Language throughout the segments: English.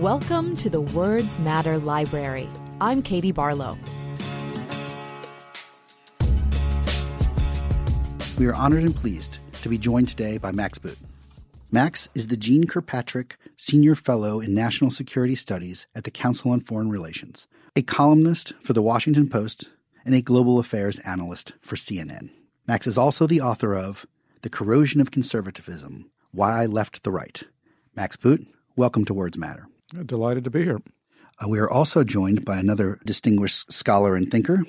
Welcome to the Words Matter Library. I'm Katie Barlow. We are honored and pleased to be joined today by Max Boot. Max is the Jeane Kirkpatrick Senior Fellow in National Security Studies at the Council on Foreign Relations, a columnist for The Washington Post, and a global affairs analyst for CNN. Max is also the author of The Corrosion of Conservatism Why I Left the Right. Max Boot, welcome to Words Matter. Delighted to be here. Uh, we are also joined by another distinguished scholar and thinker.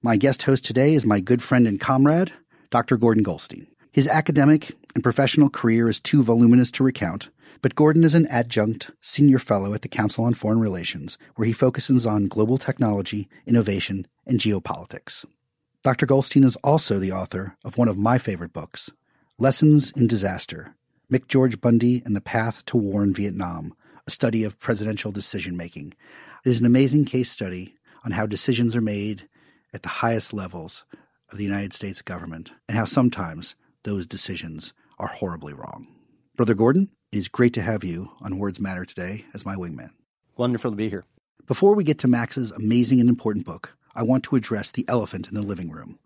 My guest host today is my good friend and comrade, Dr. Gordon Goldstein. His academic and professional career is too voluminous to recount, but Gordon is an adjunct senior fellow at the Council on Foreign Relations, where he focuses on global technology, innovation, and geopolitics. Dr. Goldstein is also the author of one of my favorite books, Lessons in Disaster McGeorge Bundy and the Path to War in Vietnam, a study of presidential decision making. It is an amazing case study on how decisions are made at the highest levels of the United States government and how sometimes those decisions are horribly wrong. Brother Gordon, it is great to have you on Words Matter today as my wingman. Wonderful to be here. Before we get to Max's amazing and important book, I want to address the elephant in the living room.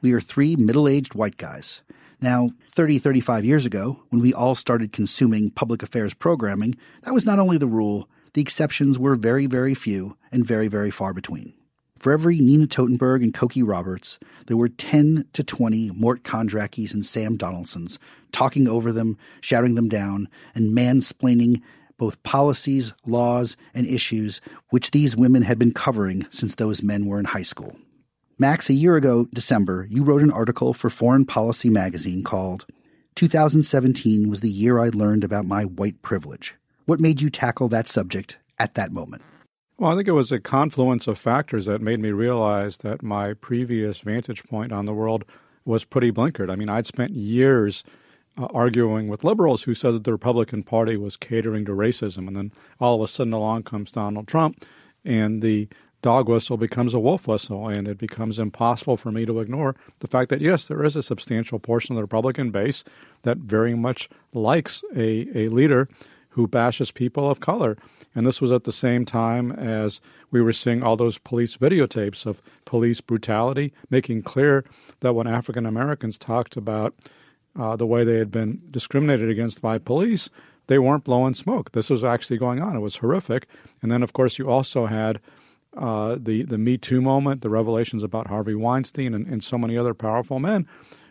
We are three middle aged white guys. Now, 30, 35 years ago, when we all started consuming public affairs programming, that was not only the rule, the exceptions were very, very few and very, very far between. For every Nina Totenberg and Cokie Roberts, there were 10 to 20 Mort Kondrackes and Sam Donaldsons talking over them, shouting them down, and mansplaining both policies, laws, and issues which these women had been covering since those men were in high school. Max, a year ago, December, you wrote an article for Foreign Policy magazine called 2017 was the year I learned about my white privilege. What made you tackle that subject at that moment? Well, I think it was a confluence of factors that made me realize that my previous vantage point on the world was pretty blinkered. I mean, I'd spent years uh, arguing with liberals who said that the Republican Party was catering to racism. And then all of a sudden along comes Donald Trump, and the dog whistle becomes a wolf whistle, and it becomes impossible for me to ignore the fact that, yes, there is a substantial portion of the Republican base that very much likes a, a leader who bashes people of color. And this was at the same time as we were seeing all those police videotapes of police brutality, making clear that when African Americans talked about uh, the way they had been discriminated against by police, they weren't blowing smoke. This was actually going on. It was horrific. And then, of course, you also had uh, the the Me Too moment, the revelations about Harvey Weinstein, and, and so many other powerful men,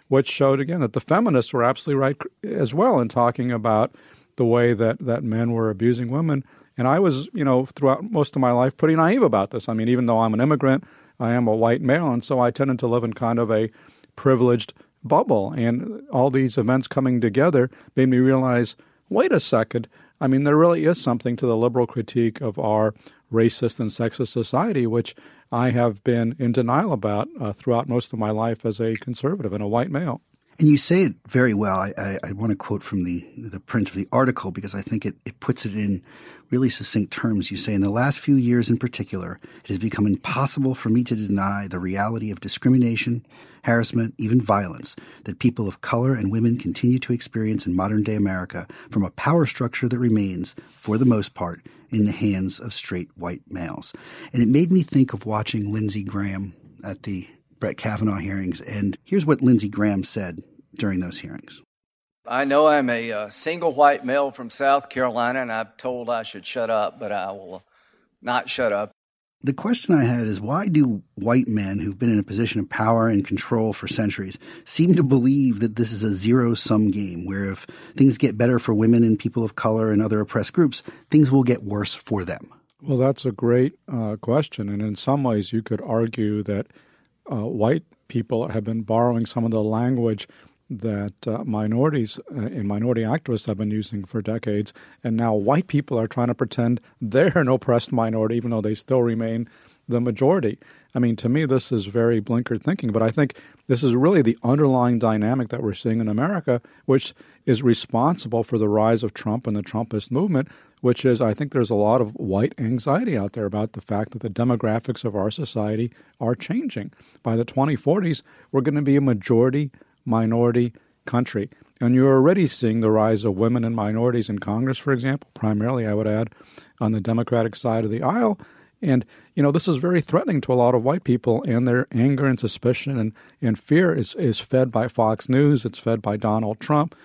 which showed again that the feminists were absolutely right as well in talking about the way that that men were abusing women. And I was, you know, throughout most of my life, pretty naive about this. I mean, even though I'm an immigrant, I am a white male, and so I tended to live in kind of a privileged bubble. And all these events coming together made me realize wait a second. I mean, there really is something to the liberal critique of our racist and sexist society, which I have been in denial about uh, throughout most of my life as a conservative and a white male. And you say it very well. I, I, I, want to quote from the, the print of the article because I think it, it puts it in really succinct terms. You say, in the last few years in particular, it has become impossible for me to deny the reality of discrimination, harassment, even violence that people of color and women continue to experience in modern day America from a power structure that remains, for the most part, in the hands of straight white males. And it made me think of watching Lindsey Graham at the Brett Kavanaugh hearings. And here's what Lindsey Graham said during those hearings. I know I'm a uh, single white male from South Carolina, and I'm told I should shut up, but I will not shut up. The question I had is why do white men who've been in a position of power and control for centuries seem to believe that this is a zero sum game where if things get better for women and people of color and other oppressed groups, things will get worse for them? Well, that's a great uh, question. And in some ways, you could argue that uh, white people have been borrowing some of the language that uh, minorities uh, and minority activists have been using for decades, and now white people are trying to pretend they're an oppressed minority, even though they still remain the majority. I mean, to me, this is very blinkered thinking, but I think this is really the underlying dynamic that we're seeing in America, which is responsible for the rise of Trump and the Trumpist movement, which is I think there's a lot of white anxiety out there about the fact that the demographics of our society are changing. By the 2040s, we're going to be a majority minority country. And you're already seeing the rise of women and minorities in Congress, for example, primarily, I would add, on the Democratic side of the aisle. And, you know, this is very threatening to a lot of white people, and their anger and suspicion and, and fear is, is fed by Fox News, it's fed by Donald Trump.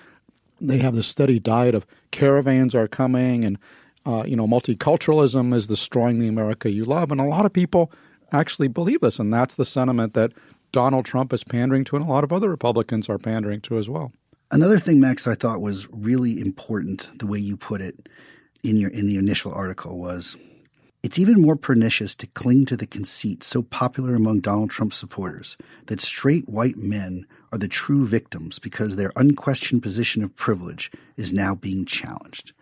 They have this steady diet of caravans are coming, and, uh, you know, multiculturalism is destroying the America you love. And a lot of people actually believe this, and that's the sentiment that Donald Trump is pandering to, and a lot of other Republicans are pandering to as well. Another thing, Max, I thought was really important, the way you put it in your in the initial article was it's even more pernicious to cling to the conceit so popular among Donald Trump supporters that straight white men are the true victims because their unquestioned position of privilege is now being challenged.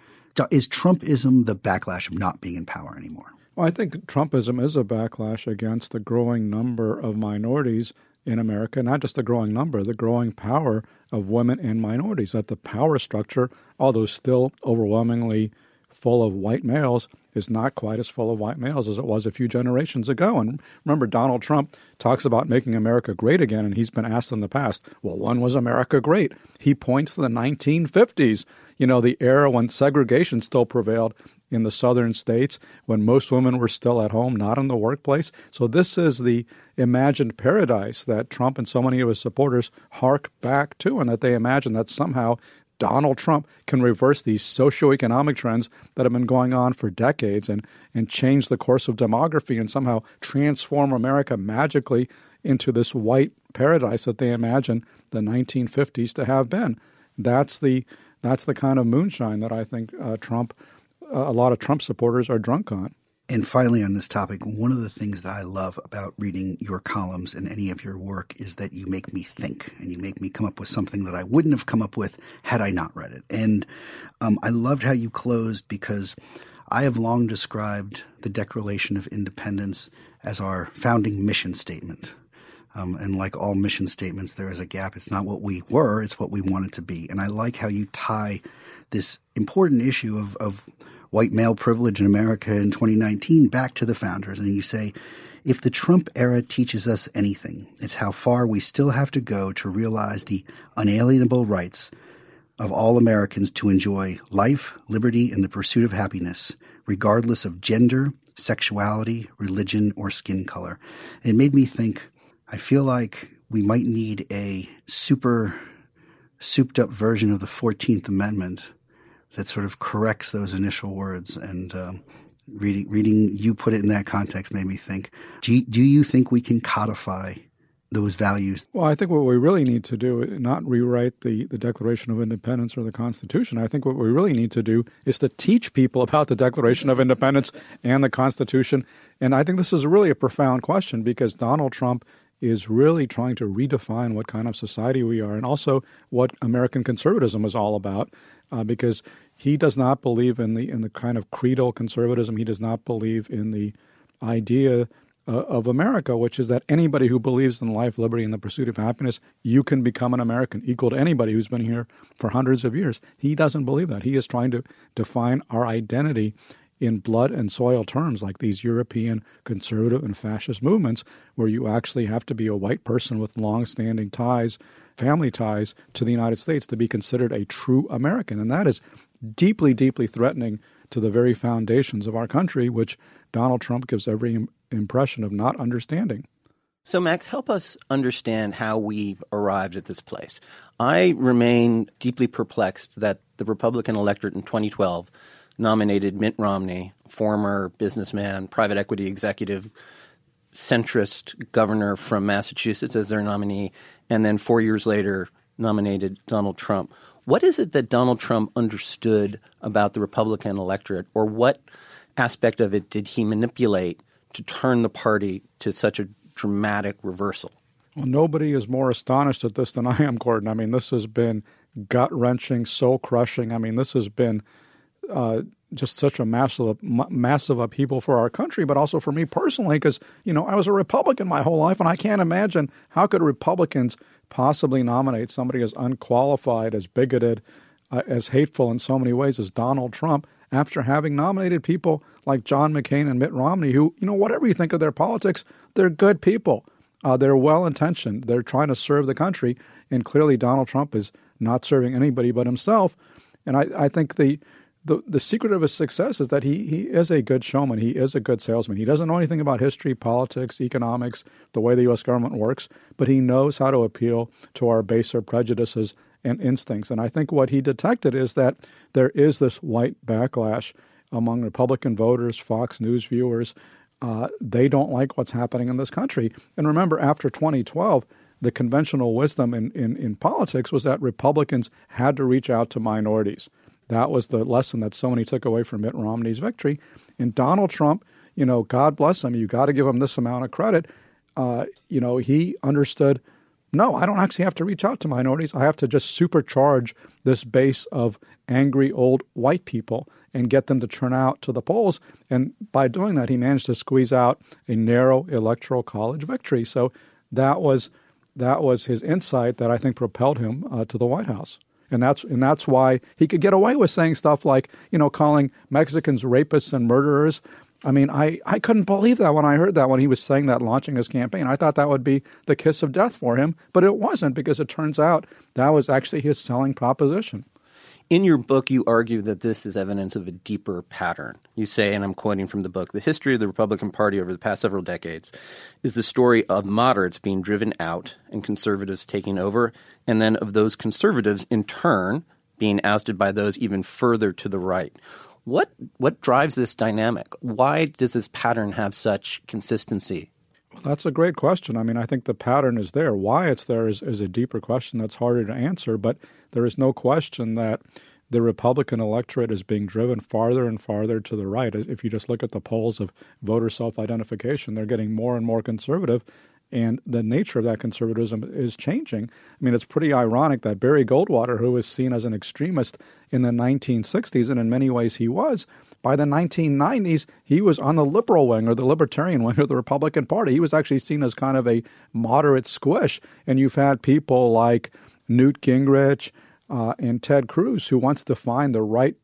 Is Trumpism the backlash of not being in power anymore? Well, I think Trumpism is a backlash against the growing number of minorities in America, not just the growing number, the growing power of women and minorities. That the power structure, although still overwhelmingly full of white males, is not quite as full of white males as it was a few generations ago. And remember, Donald Trump talks about making America great again, and he's been asked in the past, well, when was America great? He points to the 1950s, you know, the era when segregation still prevailed in the southern states, when most women were still at home, not in the workplace. So this is the imagined paradise that Trump and so many of his supporters hark back to, and that they imagine that somehow Donald Trump can reverse these socioeconomic trends that have been going on for decades and, and change the course of demography and somehow transform America magically into this white paradise that they imagine the 1950s to have been. That's the that's the kind of moonshine that I think uh, Trump, a lot of Trump supporters are drunk on. And finally, on this topic, one of the things that I love about reading your columns and any of your work is that you make me think and you make me come up with something that I wouldn't have come up with had I not read it. And um, I loved how you closed because I have long described the Declaration of Independence as our founding mission statement. Um, and like all mission statements, there is a gap. It's not what we were, it's what we wanted to be. And I like how you tie this important issue of, of white male privilege in America in 2019 back to the founders. And you say, if the Trump era teaches us anything, it's how far we still have to go to realize the unalienable rights of all Americans to enjoy life, liberty, and the pursuit of happiness, regardless of gender, sexuality, religion, or skin color. It made me think, I feel like we might need a super souped up version of the 14th Amendment that sort of corrects those initial words. And um, reading reading you put it in that context made me think: Do you, do you think we can codify those values? Well, I think what we really need to do is not rewrite the, the Declaration of Independence or the Constitution. I think what we really need to do is to teach people about the Declaration of Independence and the Constitution. And I think this is really a profound question because Donald Trump is really trying to redefine what kind of society we are and also what American conservatism is all about. Uh, because he does not believe in the in the kind of creedal conservatism. He does not believe in the idea uh, of America, which is that anybody who believes in life, liberty, and the pursuit of happiness, you can become an American, equal to anybody who's been here for hundreds of years. He doesn't believe that. He is trying to define our identity in blood and soil terms, like these European conservative and fascist movements, where you actually have to be a white person with long standing ties, family ties to the United States to be considered a true American. And that is deeply, deeply threatening to the very foundations of our country, which Donald Trump gives every Im- impression of not understanding. So, Max, help us understand how we've arrived at this place. I remain deeply perplexed that the Republican electorate in 2012 nominated Mitt Romney, former businessman, private equity executive, centrist governor from Massachusetts, as their nominee, and then four years later nominated Donald Trump. What is it that Donald Trump understood about the Republican electorate, or what aspect of it did he manipulate to turn the party to such a dramatic reversal? Well, nobody is more astonished at this than I am, Gordon. I mean, this has been gut wrenching, soul crushing. I mean, this has been uh, just such a massive, massive upheaval for our country, but also for me personally, because you know I was a Republican my whole life, and I can't imagine how could Republicans possibly nominate somebody as unqualified, as bigoted, uh, as hateful in so many ways as Donald Trump after having nominated people like John McCain and Mitt Romney, who you know whatever you think of their politics, they're good people. Uh, they're well intentioned. They're trying to serve the country, and clearly Donald Trump is not serving anybody but himself. And I, I think the, the the secret of his success is that he he is a good showman. He is a good salesman. He doesn't know anything about history, politics, economics, the way the U.S. government works, but he knows how to appeal to our baser prejudices and instincts. And I think what he detected is that there is this white backlash among Republican voters, Fox News viewers. Uh, they don't like what's happening in this country. And remember, after 2012, the conventional wisdom in, in, in politics was that Republicans had to reach out to minorities. That was the lesson that so many took away from Mitt Romney's victory. And Donald Trump, you know, God bless him, you got to give him this amount of credit. Uh, you know, he understood no, I don't actually have to reach out to minorities. I have to just supercharge this base of angry old white people and get them to turn out to the polls. And by doing that, he managed to squeeze out a narrow electoral college victory. So that was that was his insight that I think propelled him uh, to the White House. And that's and that's why he could get away with saying stuff like, you know, calling Mexicans rapists and murderers. I mean, I, I couldn't believe that when I heard that when he was saying that launching his campaign. I thought that would be the kiss of death for him, but it wasn't because it turns out that was actually his selling proposition. In your book, you argue that this is evidence of a deeper pattern. You say, and I'm quoting from the book, the history of the Republican Party over the past several decades is the story of moderates being driven out and conservatives taking over, and then of those conservatives in turn being ousted by those even further to the right. What what drives this dynamic? Why does this pattern have such consistency? Well, that's a great question. I mean, I think the pattern is there. Why it's there is, is a deeper question that's harder to answer, but there is no question that the Republican electorate is being driven farther and farther to the right. If you just look at the polls of voter self identification, they're getting more and more conservative, and the nature of that conservatism is changing. I mean, it's pretty ironic that Barry Goldwater, who was seen as an extremist in the 1960s, and in many ways he was, by the 1990s, he was on the liberal wing or the libertarian wing of the Republican Party. He was actually seen as kind of a moderate squish. And you've had people like Newt Gingrich uh, and Ted Cruz, who wants to find the right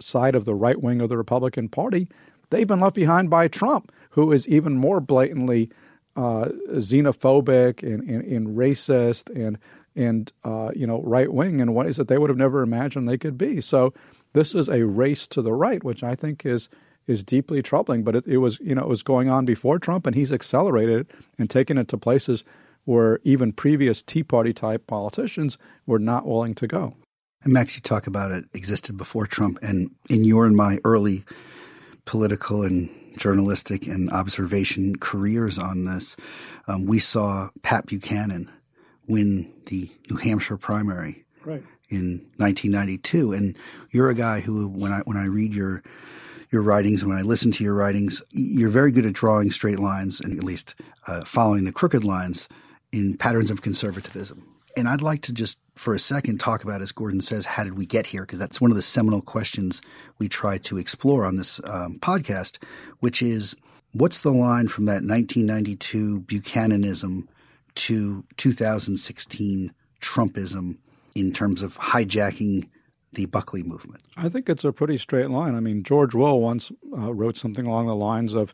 side of the right wing of the Republican Party. They've been left behind by Trump, who is even more blatantly uh, xenophobic and, and, and, racist and and uh, you know right wing in ways that they would have never imagined they could be. So this is a race to the right, which I think is is deeply troubling. But it, it was you know it was going on before Trump, and he's accelerated it and taken it to places where even previous Tea Party type politicians were not willing to go. And Max, you talk about it existed before Trump, and in your and my early political and journalistic and observation careers on this, um, we saw Pat Buchanan win the New Hampshire primary. Right in 1992. And you're a guy who, when I when I read your your writings and when I listen to your writings, you're very good at drawing straight lines and at least uh, following the crooked lines in patterns of conservatism. And I'd like to just for a second talk about, as Gordon says, how did we get here? Because that's one of the seminal questions we try to explore on this um, podcast, which is what's the line from that 1992 Buchananism to 2016 Trumpism in terms of hijacking the Buckley movement? I think it's a pretty straight line. I mean, George Will once uh, wrote something along the lines of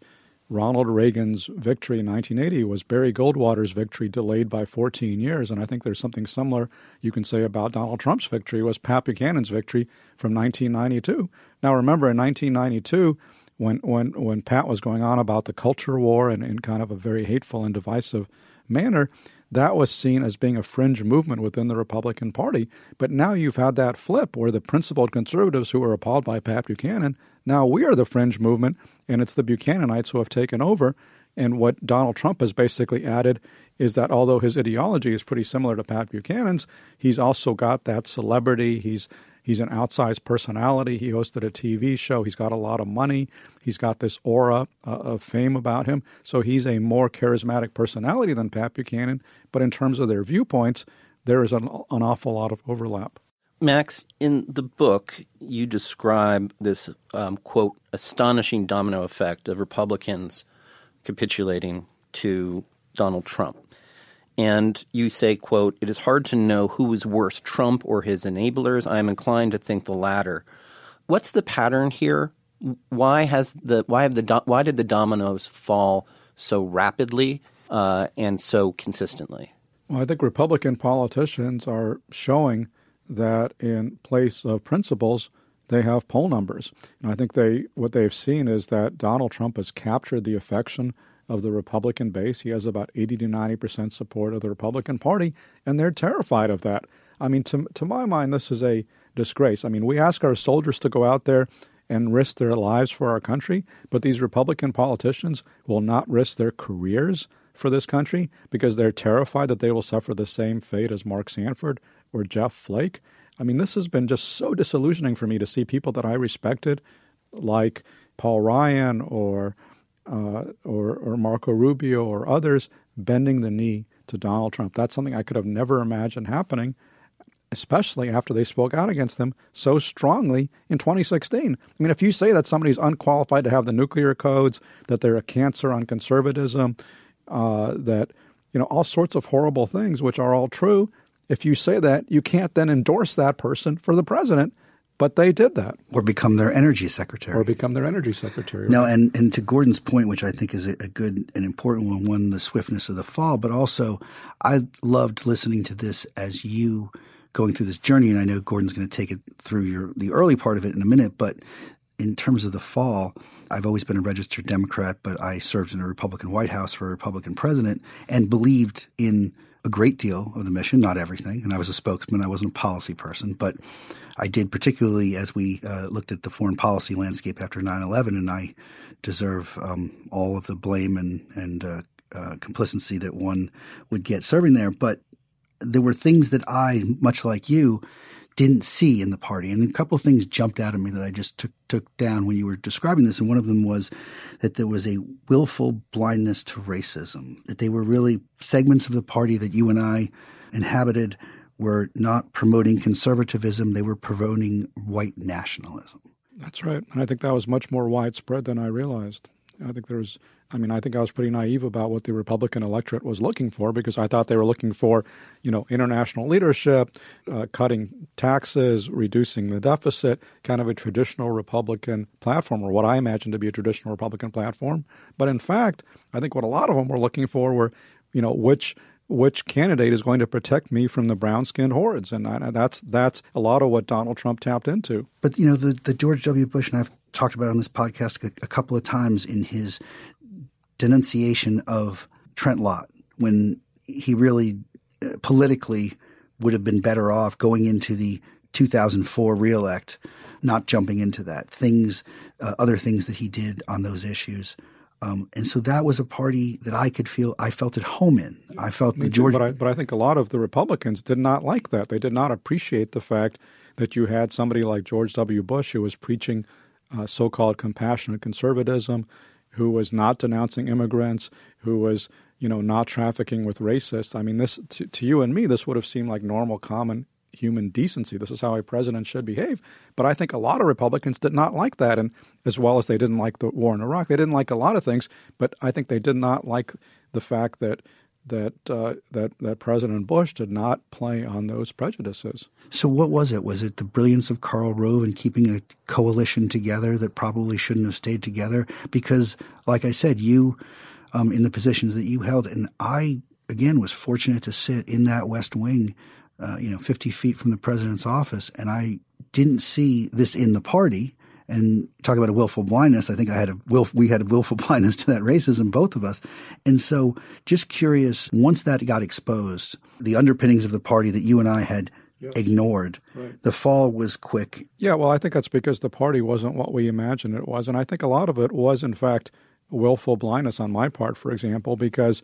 Ronald Reagan's victory in 1980 was Barry Goldwater's victory delayed by 14 years. And I think there's something similar you can say about Donald Trump's victory was Pat Buchanan's victory from 1992. Now, remember, in 1992, when, when, when Pat was going on about the culture war and in kind of a very hateful and divisive manner, that was seen as being a fringe movement within the Republican Party. But now you've had that flip where the principled conservatives who were appalled by Pat Buchanan, now we are the fringe movement, and it's the Buchananites who have taken over. And what Donald Trump has basically added is that although his ideology is pretty similar to Pat Buchanan's, he's also got that celebrity. He's He's an outsized personality. He hosted a TV show. He's got a lot of money. He's got this aura uh, of fame about him. So he's a more charismatic personality than Pat Buchanan. But in terms of their viewpoints, there is an, an awful lot of overlap. Max, in the book, you describe this, um, quote, astonishing domino effect of Republicans capitulating to Donald Trump and you say, quote, it is hard to know who is worse, Trump or his enablers. I am inclined to think the latter. What's the pattern here? Why has the why have the why did the dominoes fall so rapidly uh, and so consistently? Well, I think Republican politicians are showing that in place of principles, they have poll numbers. And I think they what they've seen is that Donald Trump has captured the affection of the Republican base. He has about 80 to 90 percent support of the Republican Party, and they're terrified of that. I mean, to, to my mind, this is a disgrace. I mean, we ask our soldiers to go out there and risk their lives for our country, but these Republican politicians will not risk their careers for this country because they're terrified that they will suffer the same fate as Mark Sanford or Jeff Flake. I mean, this has been just so disillusioning for me to see people that I respected, like Paul Ryan or uh, or, or Marco Rubio or others, bending the knee to Donald Trump. That's something I could have never imagined happening, especially after they spoke out against them so strongly in 2016. I mean, if you say that somebody's unqualified to have the nuclear codes, that they're a cancer on conservatism, uh, that you know all sorts of horrible things, which are all true, if you say that, you can't then endorse that person for the president. But they did that. Or become their energy secretary. Or become their energy secretary. No, and, and to Gordon's point, which I think is a, a good and important one, one, the swiftness of the fall, but also I loved listening to this as you going through this journey. And I know Gordon's going to take it through your the early part of it in a minute, but in terms of the fall, I've always been a registered Democrat, but I served in a Republican White House for a Republican president and believed in – a great deal of the mission, not everything. And I was a spokesman. I wasn't a policy person, but I did particularly as we uh, looked at the foreign policy landscape after 9-11, and I deserve um, all of the blame and, and uh, uh, complicity that one would get serving there. But there were things that I, much like you, didn't see in the party. And a couple of things jumped out at me that I just took took down when you were describing this. And one of them was that there was a willful blindness to racism. That they were really segments of the party that you and I inhabited were not promoting conservatism, they were promoting white nationalism. That's right. And I think that was much more widespread than I realized. I think there was I mean, I think I was pretty naive about what the Republican electorate was looking for because I thought they were looking for, you know, international leadership, uh, cutting taxes, reducing the deficit, kind of a traditional Republican platform, or what I imagined to be a traditional Republican platform. But in fact, I think what a lot of them were looking for were, you know, which which candidate is going to protect me from the brown-skinned hordes, and I, that's that's a lot of what Donald Trump tapped into. But you know, the the George W. Bush, and I've talked about on this podcast a, a couple of times in his denunciation of Trent Lott when he really uh, politically would have been better off going into the 2004 reelect, not jumping into that. Things, uh, other things that he did on those issues. Um, and so that was a party that I could feel I felt at home in. I felt Me the George. But I, but I think a lot of the Republicans did not like that. They did not appreciate the fact that you had somebody like George W. Bush who was preaching uh, so-called compassionate conservatism who was not denouncing immigrants, who was you know not trafficking with racists. I mean, this to, to you and me, this would have seemed like normal, common human decency. This is how a president should behave. But I think a lot of Republicans did not like that, and as well as they didn't like the war in Iraq, they didn't like a lot of things. But I think they did not like the fact that that uh, that that President Bush did not play on those prejudices. So, what was it? Was it the brilliance of Karl Rove in keeping a coalition together that probably shouldn't have stayed together? Because, like I said, you um, in the positions that you held, and I again was fortunate to sit in that West Wing, uh, you know, fifty feet from the president's office, and I didn't see this in the party and talk about a willful blindness. I think I had a will, we had a willful blindness to that racism, both of us. And so just curious, once that got exposed, the underpinnings of the party that you and I had yes. ignored, right. the fall was quick. Yeah, well, I think that's because the party wasn't what we imagined it was. And I think a lot of it was, in fact, willful blindness on my part, for example, because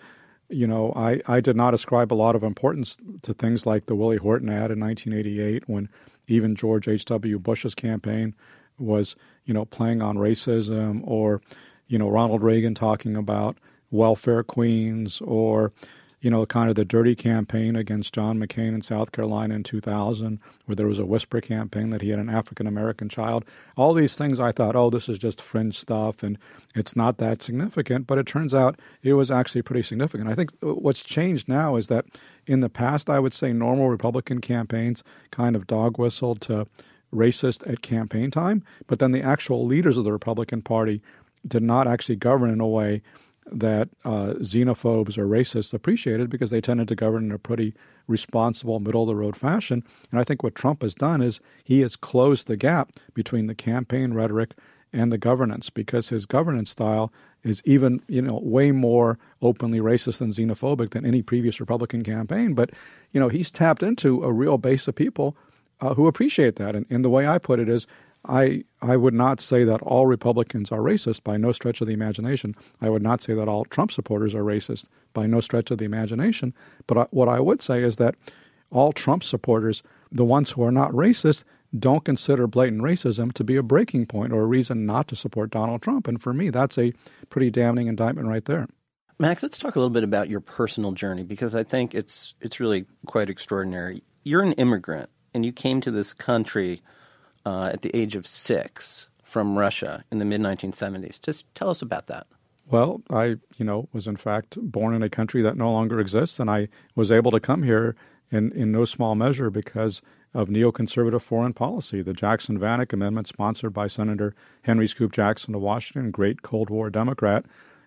you know, I, I did not ascribe a lot of importance to things like the Willie Horton ad in 1988 when even George H.W. Bush's campaign was, you know, playing on racism or, you know, Ronald Reagan talking about welfare queens or, you know, kind of the dirty campaign against John McCain in South Carolina in 2000, where there was a whisper campaign that he had an African American child. All these things I thought, oh, this is just fringe stuff and it's not that significant. But it turns out it was actually pretty significant. I think uh, what's changed now is that in the past, I would say normal Republican campaigns kind of dog whistled to racist at campaign time, but then the actual leaders of the Republican Party did not actually govern in a way that uh, xenophobes or racists appreciated because they tended to govern in a pretty responsible, middle of the road fashion. And I think what Trump has done is he has closed the gap between the campaign rhetoric and the governance because his governance style is even you know way more openly racist and xenophobic than any previous Republican campaign. But you know he's tapped into a real base of people uh, who appreciate that. And, and the way I put it is, I I would not say that all Republicans are racist by no stretch of the imagination. I would not say that all Trump supporters are racist by no stretch of the imagination. But I, what I would say is that all Trump supporters, the ones who are not racist, don't consider blatant racism to be a breaking point or a reason not to support Donald Trump. And for me, that's a pretty damning indictment right there. Max, let's talk a little bit about your personal journey because I think it's it's really quite extraordinary. You're an immigrant and you came to this country uh, at the age of six from Russia in the mid 1970s. Just tell us about that. Well, I, you know, was in fact born in a country that no longer exists, and I was able to come here in, in no small measure because of neoconservative foreign policy. The Jackson Vanik Amendment, sponsored by Senator Henry Scoop Jackson of Washington, great Cold War Democrat,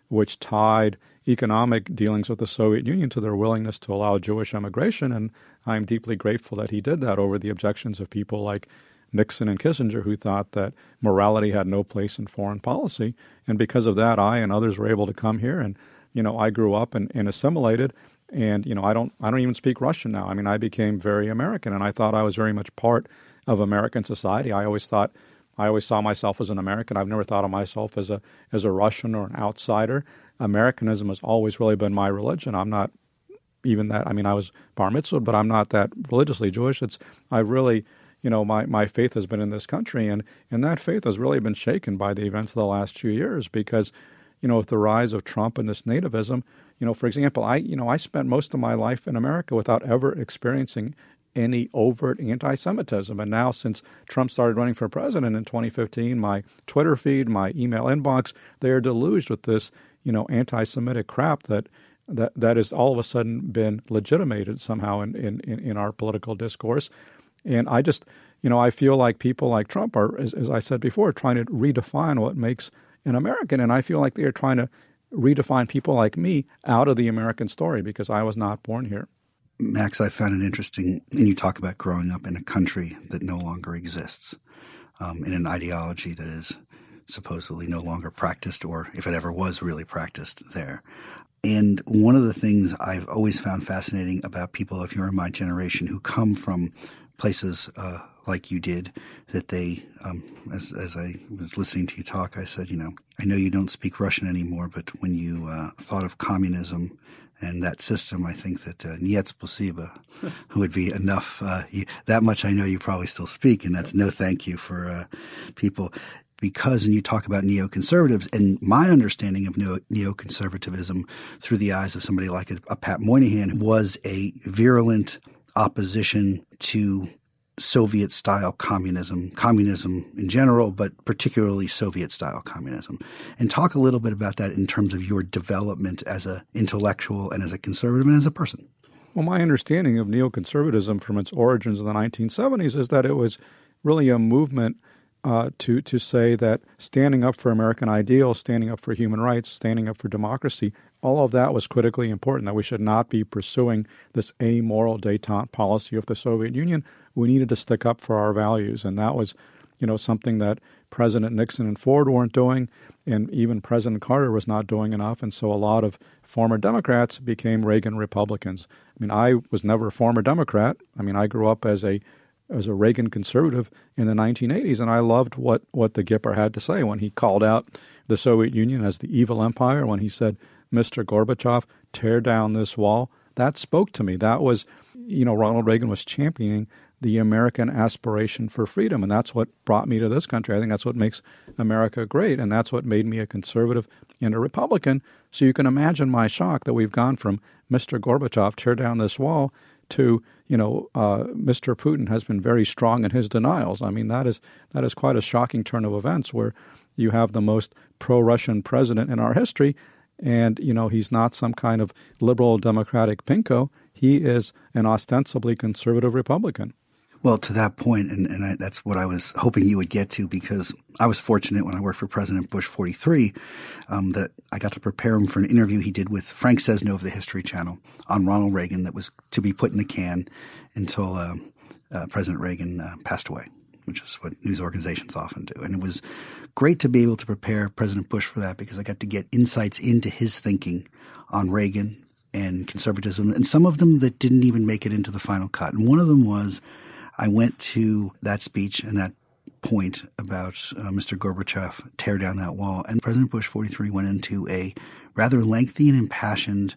which tied economic dealings with the Soviet Union to their willingness to allow Jewish immigration. And I'm deeply grateful that he did that over the objections of people like Nixon and Kissinger, who thought that morality had no place in foreign policy. And because of that, I and others were able to come here. And, you know, I grew up and, and assimilated and you know i don't i don't even speak russian now i mean i became very american and i thought i was very much part of american society i always thought i always saw myself as an american. I've never thought of myself as a as a russian or an outsider. Americanism has always really been my religion. I'm not even that i mean i was bar mitzvah but i'm not that religiously jewish. It's i really you know my, my faith has been in this country and and that faith has really been shaken by the events of the last few years because you know with the rise of trump and this nativism you know, for example, I you know I spent most of my life in America without ever experiencing any overt anti-Semitism, and now since Trump started running for president in 2015, my Twitter feed, my email inbox, they are deluged with this you know anti-Semitic crap that that that has all of a sudden been legitimated somehow in, in, in our political discourse. And I just, you know, I feel like people like Trump are, as, as I said before, trying to redefine what makes an American. And I feel like they are trying to redefine people like me out of the American story because I was not born here. Max, I found it interesting, and you talk about growing up in a country that no longer exists, um, in an ideology that is supposedly no longer practiced, or if it ever was really practiced there. And one of the things I've always found fascinating about people, if you're in my generation, who come from places uh, like you did, that they, um, as, as I was listening to you talk, I said, you know, I know you don't speak Russian anymore, but when you uh, thought of communism and that system, I think that uh, Niet spasiba would be enough. Uh, you, that much I know you probably still speak, and that's no thank you for uh, people. Because, and you talk about neoconservatives, and my understanding of neo- neoconservatism through the eyes of somebody like a, a Pat Moynihan was a virulent opposition to Soviet style communism, communism in general, but particularly Soviet style communism. And talk a little bit about that in terms of your development as an intellectual and as a conservative and as a person. Well, my understanding of neoconservatism from its origins in the 1970s is that it was really a movement uh, to to say that standing up for American ideals, standing up for human rights, standing up for democracy all of that was critically important that we should not be pursuing this amoral detente policy of the Soviet Union. We needed to stick up for our values, and that was, you know, something that President Nixon and Ford weren't doing, and even President Carter was not doing enough. And so a lot of former Democrats became Reagan Republicans. I mean, I was never a former Democrat. I mean, I grew up as a as a Reagan conservative in the 1980s, and I loved what what the Gipper had to say when he called out the Soviet Union as the evil empire. When he said Mr. Gorbachev, tear down this wall. That spoke to me. That was, you know, Ronald Reagan was championing the American aspiration for freedom. And that's what brought me to this country. I think that's what makes America great. And that's what made me a conservative and a Republican. So you can imagine my shock that we've gone from Mr. Gorbachev, tear down this wall, to, you know, uh, Mr. Putin has been very strong in his denials. I mean, that is, that is quite a shocking turn of events where you have the most pro Russian president in our history and, you know, he's not some kind of liberal democratic pinko. He is an ostensibly conservative Republican. Well, to that point, and, and I, that's what I was hoping you would get to because I was fortunate when I worked for President Bush 43 um, that I got to prepare him for an interview he did with Frank Sesno of the History Channel on Ronald Reagan that was to be put in the can until uh, uh, President Reagan uh, passed away, which is what news organizations often do. And it was great to be able to prepare President Bush for that because I got to get insights into his thinking on Reagan and conservatism, and some of them that didn't even make it into the final cut. And one of them was – I went to that speech and that point about uh, Mr. Gorbachev tear down that wall, and President Bush 43 went into a rather lengthy and impassioned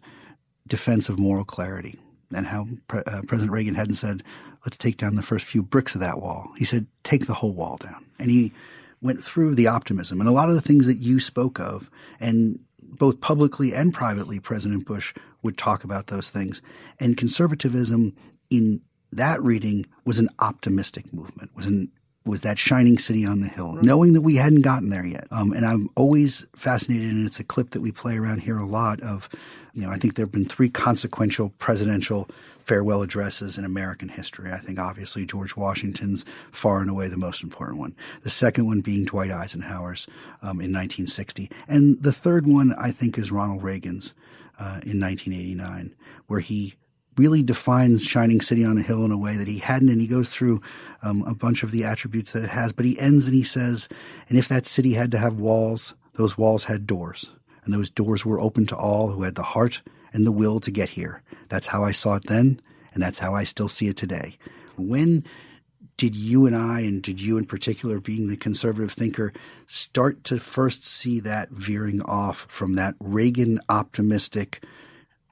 defense of moral clarity and how Pre- uh, President Reagan hadn't said, let's take down the first few bricks of that wall. He said, take the whole wall down. And he went through the optimism and a lot of the things that you spoke of and both publicly and privately, President Bush would talk about those things. And conservatism in that reading was an optimistic movement, was an was that shining city on the hill, knowing that we hadn't gotten there yet. Um, and I'm always fascinated, and it's a clip that we play around here a lot of, you know, I think there have been three consequential presidential farewell addresses in American history. I think obviously George Washington's far and away the most important one. The second one being Dwight Eisenhower's um, in 1960. And the third one, I think, is Ronald Reagan's uh, in 1989, where he really defines Shining City on a Hill in a way that he hadn't. And he goes through um, a bunch of the attributes that it has. But he ends and he says, and if that city had to have walls, those walls had doors. And those doors were open to all who had the heart and the will to get here. That's how I saw it then. And that's how I still see it today. When did you and I, and did you in particular, being the conservative thinker, start to first see that veering off from that Reagan optimistic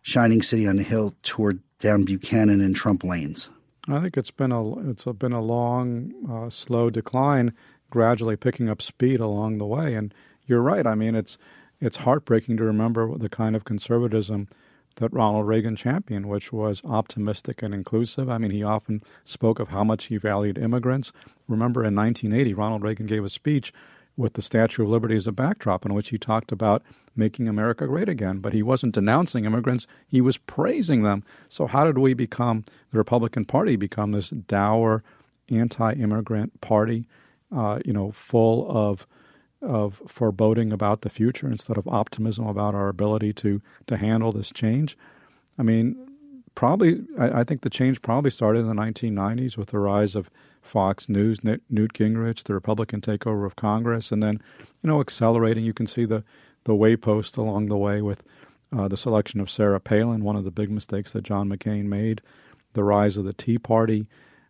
shining city on the hill toward down Buchanan and Trump lanes? I think it's been a it's been a long, uh, slow decline, gradually picking up speed along the way. And you're right. I mean, it's it's heartbreaking to remember the kind of conservatism that Ronald Reagan championed, which was optimistic and inclusive. I mean, he often spoke of how much he valued immigrants. Remember, in 1980, Ronald Reagan gave a speech with the Statue of Liberty as a backdrop in which he talked about making America great again. But he wasn't denouncing immigrants, he was praising them. So, how did we become, the Republican Party, become this dour, anti immigrant party, uh, you know, full of of foreboding about the future instead of optimism about our ability to to handle this change. I mean, probably I, I, think the change probably started in the 1990s with the rise of Fox News, Newt Gingrich, the Republican takeover of Congress, and then you know accelerating. You can see the the waypost along the way with uh, the selection of Sarah Palin, one of the big mistakes that John McCain made, the rise of the Tea Party,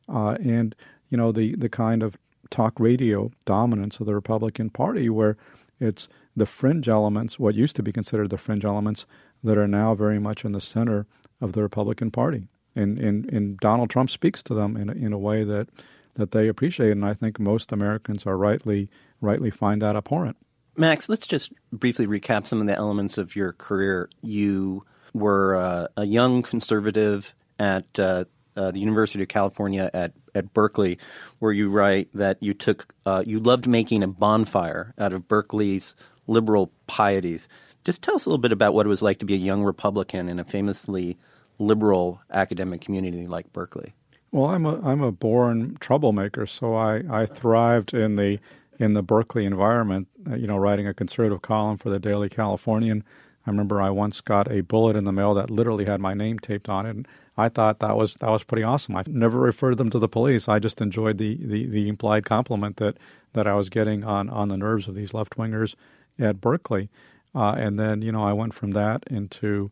uh, and you know the the kind of talk radio dominance of the Republican Party, where it's the fringe elements, what used to be considered the fringe elements, that are now very much in the center of the Republican Party. And, and, and Donald Trump speaks to them in a, in a way that, that they appreciate, and I think most Americans are rightly rightly find that abhorrent. Max, let's just briefly recap some of the elements of your career. You were uh, a young conservative at uh, uh, the University of California at, at Berkeley, where you write that you took uh, you loved making a bonfire out of Berkeley's liberal pieties. Just tell us a little bit about what it was like to be a young Republican in a famously liberal academic community like Berkeley. Well, I'm a I'm a born troublemaker, so I, I thrived in the in the Berkeley environment. Uh, you know, writing a conservative column for the Daily Californian. I remember I once got a bullet in the mail that literally had my name taped on it. And I thought that was that was pretty awesome. I never referred them to the police. I just enjoyed the, the, the implied compliment that, that I was getting on, on the nerves of these left wingers at Berkeley. Uh, and then you know I went from that into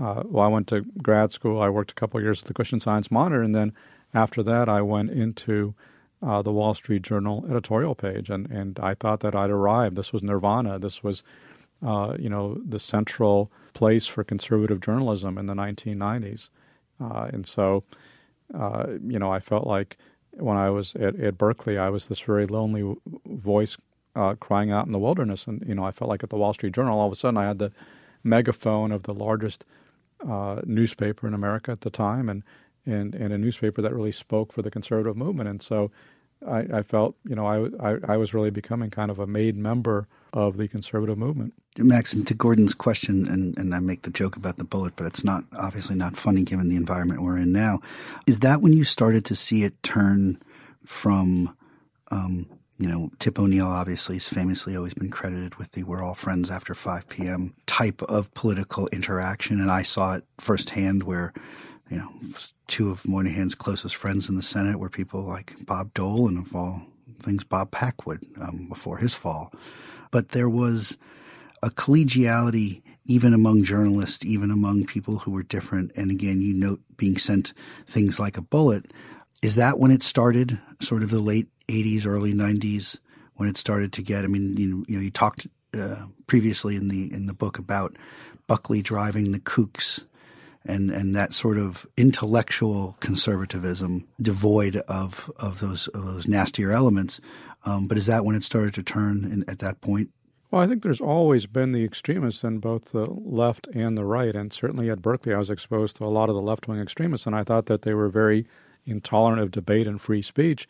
uh, well I went to grad school. I worked a couple years at the Christian Science Monitor, and then after that I went into uh, the Wall Street Journal editorial page, and and I thought that I'd arrived. This was nirvana. This was uh, you know the central place for conservative journalism in the 1990s. Uh, and so, uh, you know, I felt like when I was at, at Berkeley, I was this very lonely voice uh, crying out in the wilderness. And, you know, I felt like at the Wall Street Journal, all of a sudden I had the megaphone of the largest uh, newspaper in America at the time and, and, and a newspaper that really spoke for the conservative movement. And so I, I felt, you know, I, I, I was really becoming kind of a made member of the conservative movement. Max, and to Gordon's question, and, and I make the joke about the bullet, but it's not obviously not funny given the environment we're in now. Is that when you started to see it turn from, um, you know, Tip O'Neill obviously has famously always been credited with the "we're all friends after 5 p.m." type of political interaction, and I saw it firsthand where, you know, two of Moynihan's closest friends in the Senate were people like Bob Dole and of all things Bob Packwood um, before his fall. But there was a collegiality even among journalists, even among people who were different. And again, you note being sent things like a bullet. Is that when it started, sort of the late 80s, early 90s, when it started to get? I mean, you, you know, you talked uh, previously in the in the book about Buckley driving the kooks and and that sort of intellectual conservatism devoid of of those of those nastier elements. Um, but is that when it started to turn in, at that point? Well, I think there's always been the extremists in both the left and the right, and certainly at Berkeley, I was exposed to a lot of the left wing extremists, and I thought that they were very intolerant of debate and free speech.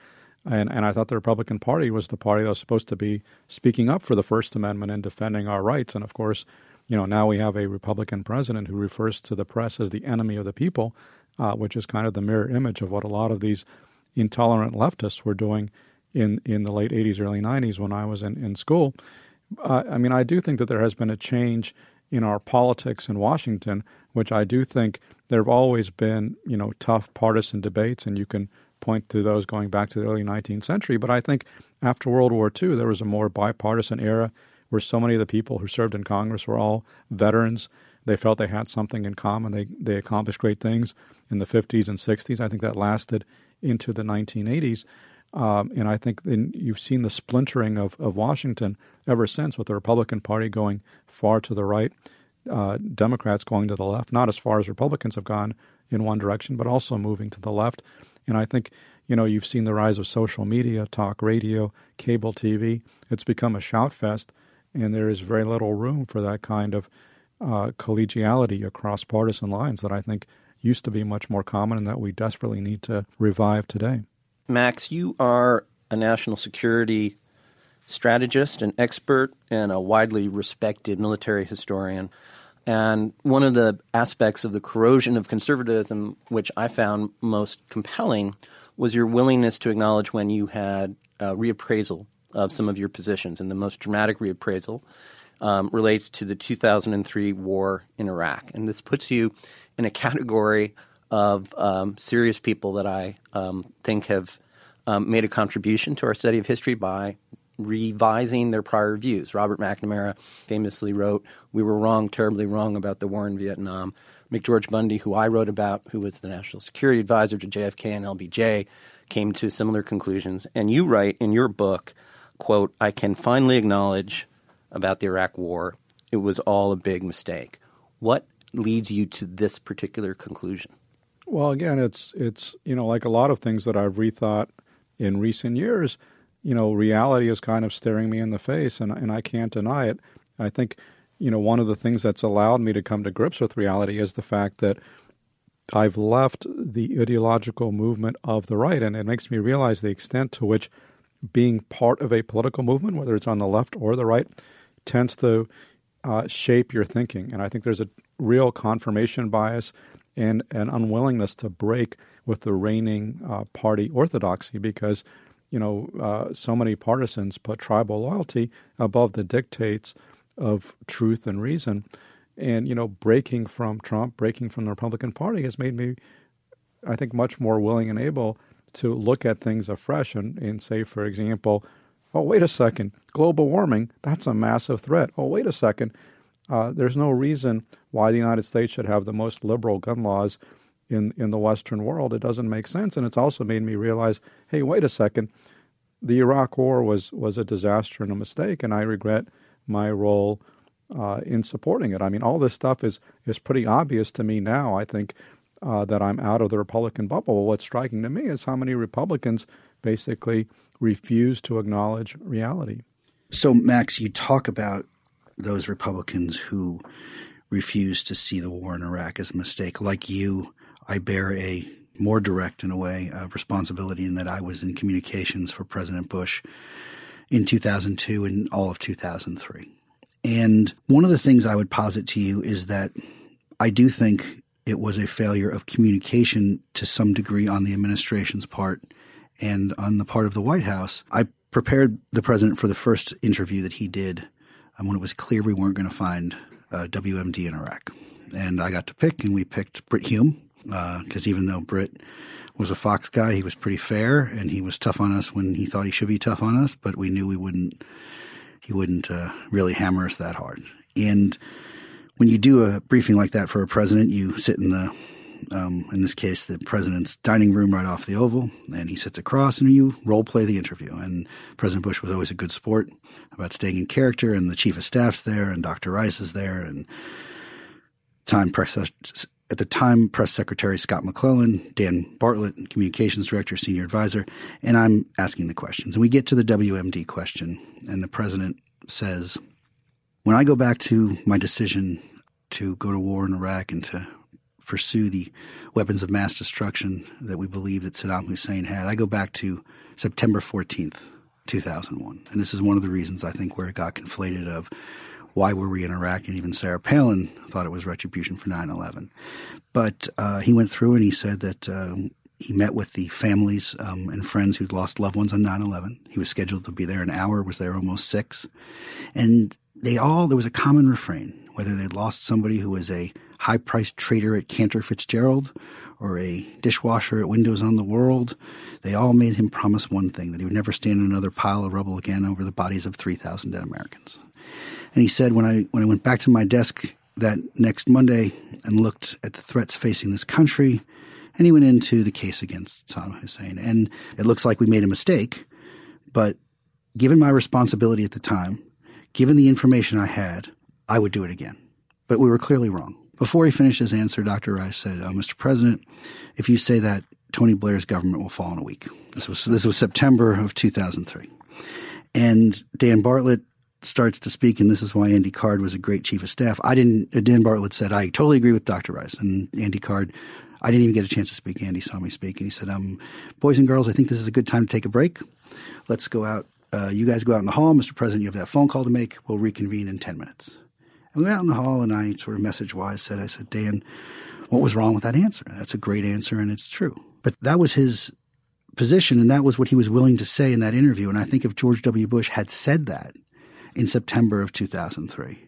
And, and I thought the Republican Party was the party that was supposed to be speaking up for the First Amendment and defending our rights. And of course, you know, now we have a Republican president who refers to the press as the enemy of the people, uh, which is kind of the mirror image of what a lot of these intolerant leftists were doing in, in the late 80s, early 90s when I was in, in school. Uh, I mean, I do think that there has been a change in our politics in Washington, which I do think there have always been, you know, tough partisan debates, and you can point to those going back to the early 19th century. But I think after World War II, there was a more bipartisan era where so many of the people who served in Congress were all veterans. They felt they had something in common. They they accomplished great things in the 50s and 60s. I think that lasted into the 1980s. Um, and I think then you've seen the splintering of, of Washington ever since, with the Republican Party going far to the right, uh, Democrats going to the left, not as far as Republicans have gone in one direction, but also moving to the left. And I think, you know, you've seen the rise of social media, talk radio, cable TV. It's become a shout fest and there is very little room for that kind of uh, collegiality across partisan lines that I think used to be much more common and that we desperately need to revive today. Max, you are a national security strategist, an expert, and a widely respected military historian. And one of the aspects of the corrosion of conservatism, which I found most compelling, was your willingness to acknowledge when you had reappraisal of some of your positions. And the most dramatic reappraisal um, relates to the 2003 war in Iraq. And this puts you in a category of um, serious people that I um, think have um, made a contribution to our study of history by revising their prior views. Robert McNamara famously wrote, We were wrong, terribly wrong about the war in Vietnam. McGeorge Bundy, who I wrote about, who was the national security advisor to JFK and LBJ, came to similar conclusions. And you write in your book quote, I can finally acknowledge about the Iraq war, it was all a big mistake. What leads you to this particular conclusion? Well, again, it's it's you know like a lot of things that I've rethought in recent years. You know, reality is kind of staring me in the face, and and I can't deny it. I think you know one of the things that's allowed me to come to grips with reality is the fact that I've left the ideological movement of the right, and it makes me realize the extent to which being part of a political movement, whether it's on the left or the right, tends to uh, shape your thinking. And I think there's a real confirmation bias and an unwillingness to break with the reigning uh, party orthodoxy because, you know, uh, so many partisans put tribal loyalty above the dictates of truth and reason. And, you know, breaking from Trump, breaking from the Republican Party has made me, I think, much more willing and able to look at things afresh and, and say, for example, oh, wait a second, global warming, that's a massive threat. Oh, wait a second, uh, there's no reason why the United States should have the most liberal gun laws in, in the Western world. It doesn't make sense. And it's also made me realize, hey, wait a second, the Iraq War was, was a disaster and a mistake, and I regret my role uh, in supporting it. I mean, all this stuff is, is pretty obvious to me now. I think uh, that I'm out of the Republican bubble. Well, what's striking to me is how many Republicans basically refuse to acknowledge reality. So, Max, you talk about those Republicans who refuse to see the war in Iraq as a mistake. Like you, I bear a more direct in a way of responsibility in that I was in communications for President Bush in 2002 and all of 2003. And one of the things I would posit to you is that I do think it was a failure of communication to some degree on the administration's part and on the part of the White House. I prepared the president for the first interview that he did um, when it was clear we weren't going to find uh, WMD in Iraq. And I got to pick, and we picked Brit Hume because uh, even though Brit was a Fox guy, he was pretty fair, and he was tough on us when he thought he should be tough on us. But we knew we wouldn't. He wouldn't uh, really hammer us that hard. And when you do a briefing like that for a president, you sit in the um, in this case, the president's dining room right off the Oval, and he sits across and you role play the interview. And President Bush was always a good sport about staying in character, and the chief of staff's there, and Dr. Rice is there, and time press at the time press secretary Scott McClellan, Dan Bartlett, communications director, senior advisor, and I'm asking the questions. And we get to the WMD question, and the president says, "When I go back to my decision to go to war in Iraq and to pursue the weapons of mass destruction that we believe that Saddam Hussein had. I go back to September 14th, 2001. And this is one of the reasons I think where it got conflated of why were we in Iraq? And even Sarah Palin thought it was retribution for 9 11. But uh, he went through and he said that um, he met with the families um, and friends who'd lost loved ones on 9 11. He was scheduled to be there an hour, was there almost six. And they all, there was a common refrain, whether they'd lost somebody who was a high priced trader at Cantor Fitzgerald or a dishwasher at Windows on the World, they all made him promise one thing that he would never stand in another pile of rubble again over the bodies of 3,000 dead Americans. And he said, when I, when I went back to my desk that next Monday and looked at the threats facing this country, and he went into the case against Saddam Hussein. And it looks like we made a mistake, but given my responsibility at the time, given the information I had, I would do it again. But we were clearly wrong. Before he finished his answer, Dr. Rice said, uh, oh, Mr. President, if you say that, Tony Blair's government will fall in a week. This was, this was September of 2003. And Dan Bartlett starts to speak, and this is why Andy Card was a great chief of staff. I didn't, Dan Bartlett said, I totally agree with Dr. Rice. And Andy Card, I didn't even get a chance to speak. Andy saw me speak, and he said, um, Boys and girls, I think this is a good time to take a break. Let's go out. Uh, you guys go out in the hall. Mr. President, you have that phone call to make. We'll reconvene in 10 minutes. And we went out in the hall, and I sort of message wise said, I said, Dan, what was wrong with that answer? That's a great answer, and it's true. But that was his position, and that was what he was willing to say in that interview. And I think if George W. Bush had said that in September of 2003,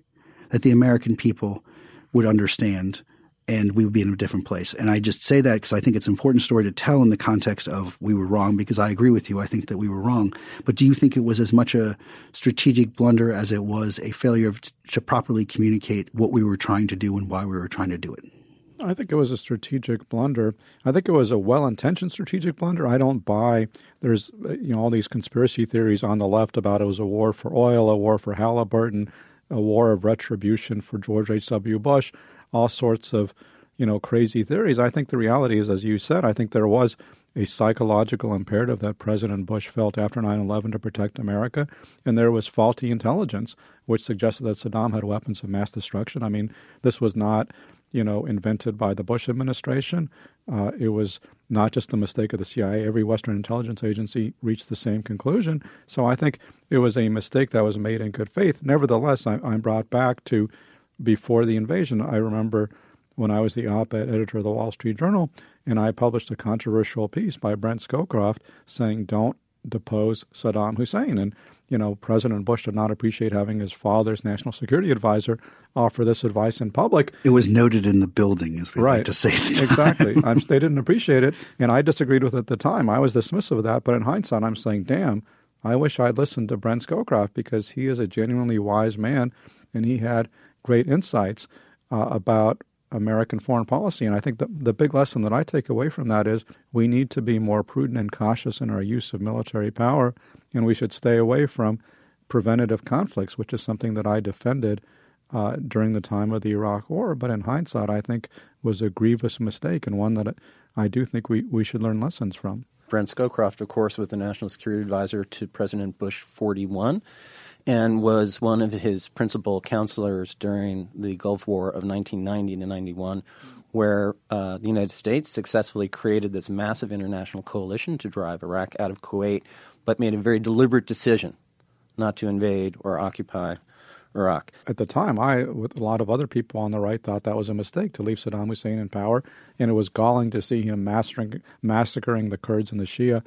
that the American people would understand and we would be in a different place. And I just say that because I think it's an important story to tell in the context of we were wrong because I agree with you. I think that we were wrong. But do you think it was as much a strategic blunder as it was a failure to properly communicate what we were trying to do and why we were trying to do it? I think it was a strategic blunder. I think it was a well-intentioned strategic blunder. I don't buy there's uh, you know all these conspiracy theories on the left about it was a war for oil, a war for Halliburton, a war of retribution for George H.W. Bush all sorts of, you know, crazy theories. I think the reality is, as you said, I think there was a psychological imperative that President Bush felt after 9 11 to protect America, and there was faulty intelligence which suggested that Saddam had weapons of mass destruction. I mean, this was not, you know, invented by the Bush administration. Uh, it was not just the mistake of the CIA. Every Western intelligence agency reached the same conclusion. So I think it was a mistake that was made in good faith. Nevertheless, I, I'm brought back to before the invasion. I remember when I was the op ed editor of the Wall Street Journal, and I published a controversial piece by Brent Scowcroft saying, Don't depose Saddam Hussein. And, you know, President Bush did not appreciate having his father's national security advisor offer this advice in public. It was noted in the building, as we right. like to say. exactly. I'm, they didn't appreciate it, and I disagreed with it at the time. I was dismissive of that, but in hindsight, I'm saying, damn, I wish I'd listened to Brent Scowcroft because he is a genuinely wise man, and he had great insights uh, about American foreign policy. And I think the, the big lesson that I take away from that is we need to be more prudent and cautious in our use of military power, and we should stay away from preventative conflicts, which is something that I defended uh, during the time of the Iraq War. But in hindsight, I think was a grievous mistake and one that I do think we, we should learn lessons from. Brent Scowcroft, of course, was the National Security Advisor to President Bush 41 and was one of his principal counselors during the Gulf War of 1990 to 91, where uh, the United States successfully created this massive international coalition to drive Iraq out of Kuwait, but made a very deliberate decision not to invade or occupy Iraq. At the time, I, with a lot of other people on the right, thought that was a mistake to leave Saddam Hussein in power, and it was galling to see him massacring, massacring the Kurds and the Shia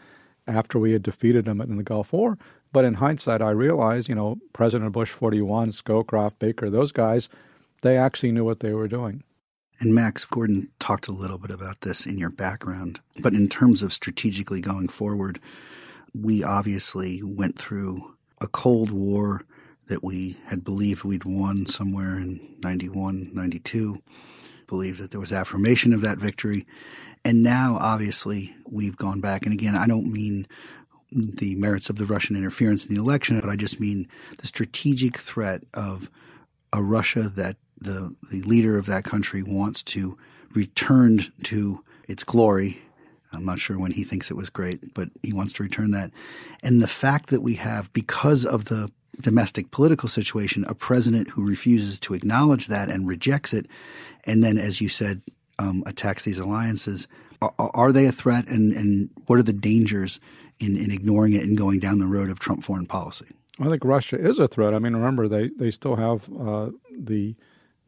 after we had defeated him in the Gulf War. But in hindsight, I realize, you know, President Bush 41, Scowcroft, Baker, those guys, they actually knew what they were doing. And Max Gordon talked a little bit about this in your background. But in terms of strategically going forward, we obviously went through a Cold War that we had believed we'd won somewhere in 91, 92, believed that there was affirmation of that victory. And now, obviously, we've gone back. And again, I don't mean the merits of the Russian interference in the election, but I just mean the strategic threat of a Russia that the, the leader of that country wants to return to its glory. I'm not sure when he thinks it was great, but he wants to return that. And the fact that we have, because of the domestic political situation, a president who refuses to acknowledge that and rejects it, and then, as you said, um, attacks these alliances. Are, are, they a threat, and, and what are the dangers in, in ignoring it and going down the road of Trump foreign policy? I think Russia is a threat. I mean, remember they they still have uh, the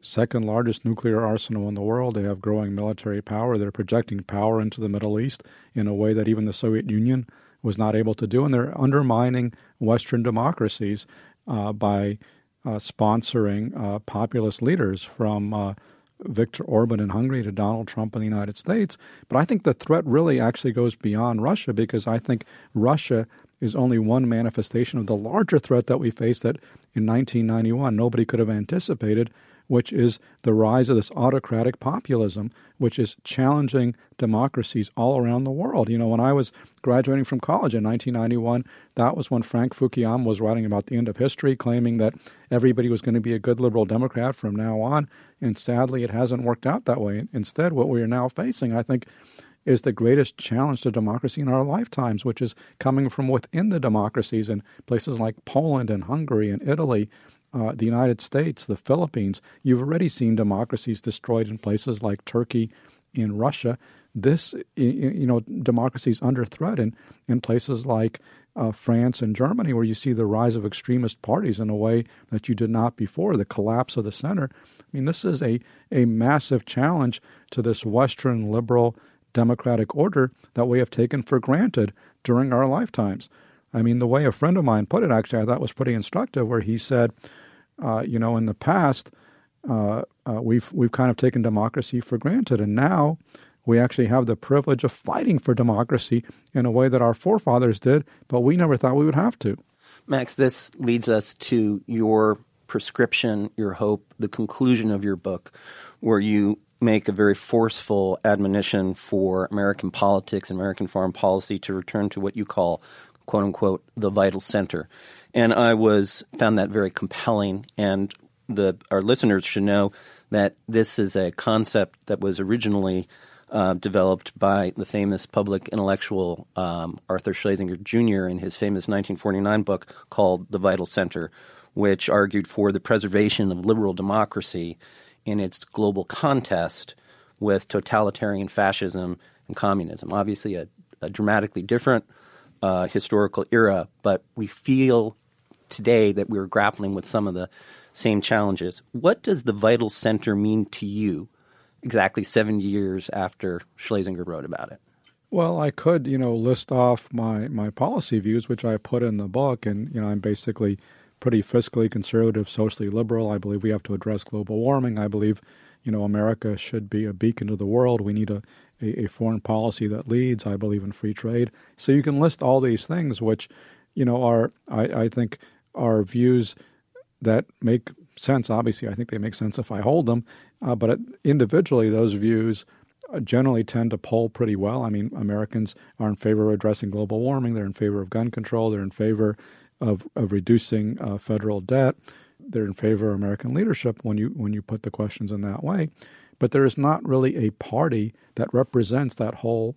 second largest nuclear arsenal in the world. They have growing military power. They're projecting power into the Middle East in a way that even the Soviet Union was not able to do, and they're undermining Western democracies uh, by uh, sponsoring uh, populist leaders from uh, Viktor Orban in Hungary to Donald Trump in the United States. But I think the threat really actually goes beyond Russia because I think Russia is only one manifestation of the larger threat that we face that in 1991 nobody could have anticipated, which is the rise of this autocratic populism, which is challenging democracies all around the world. You know, when I was graduating from college in 1991, that was when Frank Fukuyama was writing about the end of history, claiming that everybody was going to be a good liberal Democrat from now on. And sadly, it hasn't worked out that way. Instead, what we are now facing, I think, is the greatest challenge to democracy in our lifetimes, which is coming from within the democracies in places like Poland and Hungary and Italy uh, the United States, the Philippines. You've already seen democracies destroyed in places like Turkey, in Russia. This, you know, democracies under threat in, in places like uh, France and Germany, where you see the rise of extremist parties in a way that you did not before, the collapse of the center. I mean, this is a, a massive challenge to this Western liberal democratic order that we have taken for granted during our lifetimes. I mean, the way a friend of mine put it, actually, I thought was pretty instructive, where he said, uh, you know, in the past, uh, uh, we've we've kind of taken democracy for granted, and now we actually have the privilege of fighting for democracy in a way that our forefathers did, but we never thought we would have to. Max, this leads us to your prescription, your hope, the conclusion of your book, where you make a very forceful admonition for American politics and American foreign policy to return to what you call, quote unquote, the vital center. And I was found that very compelling. And the our listeners should know that this is a concept that was originally uh, developed by the famous public intellectual um, Arthur Schlesinger Jr. in his famous 1949 book called The Vital Center, which argued for the preservation of liberal democracy in its global contest with totalitarian fascism and communism. Obviously, a, a dramatically different uh, historical era, but we feel today that we're grappling with some of the same challenges. What does the vital center mean to you exactly 70 years after Schlesinger wrote about it? Well, I could, you know, list off my, my policy views, which I put in the book, and you know, I'm basically pretty fiscally conservative, socially liberal. I believe we have to address global warming. I believe, you know, America should be a beacon to the world. We need a, a, a foreign policy that leads. I believe in free trade. So you can list all these things, which, you know, are I, I think are views that make sense. Obviously, I think they make sense if I hold them, uh, but individually, those views uh, generally tend to poll pretty well. I mean, Americans are in favor of addressing global warming. They're in favor of gun control. They're in favor of of reducing uh, federal debt. They're in favor of American leadership when you when you put the questions in that way. But there is not really a party that represents that whole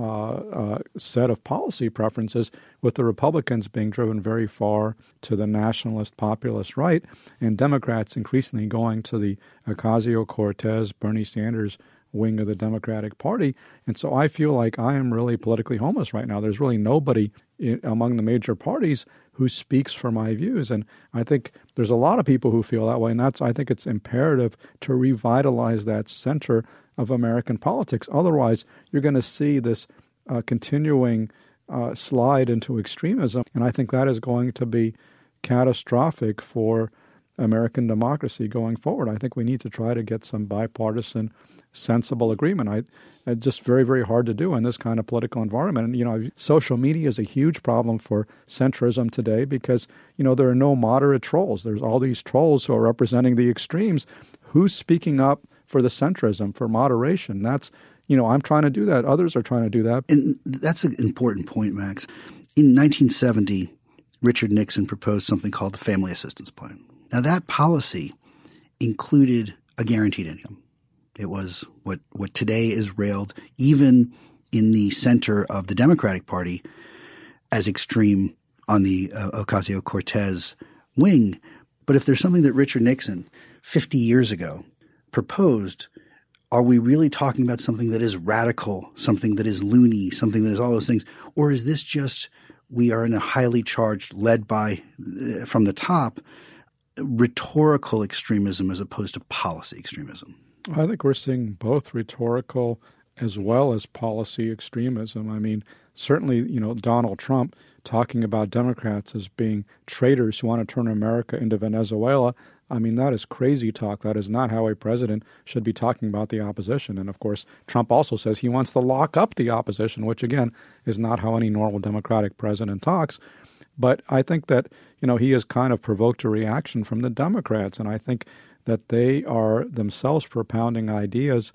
Uh, uh, set of policy preferences, with the Republicans being driven very far to the nationalist populist right, and Democrats increasingly going to the Ocasio Cortez, Bernie Sanders wing of the Democratic Party. And so I feel like I am really politically homeless right now. There's really nobody in, among the major parties who speaks for my views. And I think there's a lot of people who feel that way. And that's, I think it's imperative to revitalize that center of American politics. Otherwise, you're going to see this uh, continuing uh, slide into extremism. And I think that is going to be catastrophic for American democracy going forward. I think we need to try to get some bipartisan, sensible agreement. I, it's just very, very hard to do in this kind of political environment. And, you know, social media is a huge problem for centrism today because, you know, there are no moderate trolls. There's all these trolls who are representing the extremes. Who's speaking up for the centrism, for moderation? That's, you know, I'm trying to do that. Others are trying to do that. And that's an important point, Max. In 1970, Richard Nixon proposed something called the Family Assistance Plan. Now, that policy included a guaranteed income. It was what, what today is railed, even in the center of the Democratic Party, as extreme on the uh, Ocasio Cortez wing. But if there's something that Richard Nixon 50 years ago proposed, are we really talking about something that is radical, something that is loony, something that is all those things? Or is this just we are in a highly charged, led by uh, from the top, rhetorical extremism as opposed to policy extremism? I think we're seeing both rhetorical as well as policy extremism. I mean, certainly, you know, Donald Trump talking about Democrats as being traitors who want to turn America into Venezuela. I mean, that is crazy talk. That is not how a president should be talking about the opposition. And of course, Trump also says he wants to lock up the opposition, which again is not how any normal Democratic president talks. But I think that, you know, he has kind of provoked a reaction from the Democrats. And I think that they are themselves propounding ideas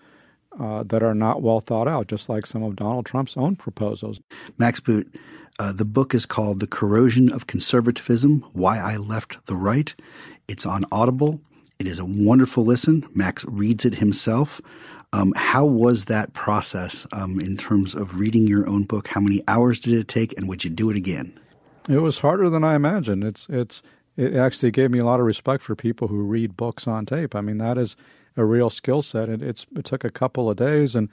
uh, that are not well thought out, just like some of Donald Trump's own proposals. Max Boot, uh, the book is called The Corrosion of Conservatism Why I Left the Right. It's on Audible. It is a wonderful listen. Max reads it himself. Um, how was that process um, in terms of reading your own book? How many hours did it take, and would you do it again? It was harder than I imagined. It's it's it actually gave me a lot of respect for people who read books on tape. I mean, that is a real skill set. It, it's it took a couple of days, and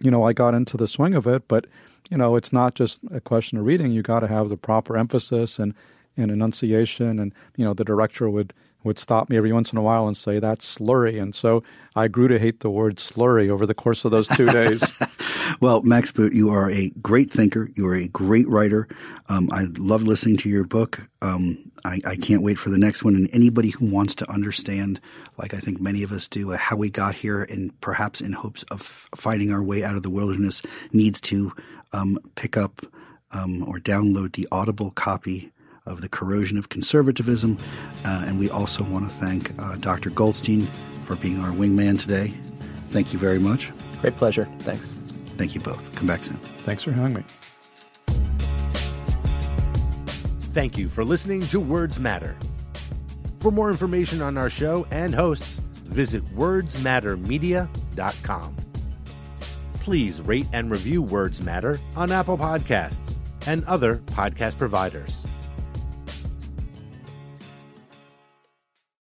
you know I got into the swing of it. But you know, it's not just a question of reading. You got to have the proper emphasis and and enunciation, and you know the director would would stop me every once in a while and say that's slurry, and so I grew to hate the word slurry over the course of those two days. well, Max Boot, you are a great thinker. You are a great writer. Um, I love listening to your book. Um, I, I, can't wait for the next one. And anybody who wants to understand, like I think many of us do, uh, how we got here, and perhaps in hopes of finding our way out of the wilderness, needs to um, pick up um, or download the Audible copy of the corrosion of conservatism. Uh, and we also want to thank uh, Dr. Goldstein for being our wingman today. Thank you very much. Great pleasure. Thanks. Thank you both. Come back soon. Thanks for having me. Thank you for listening to Words Matter. For more information on our show and hosts, visit wordsmattermedia.com. Please rate and review Words Matter on Apple Podcasts and other podcast providers.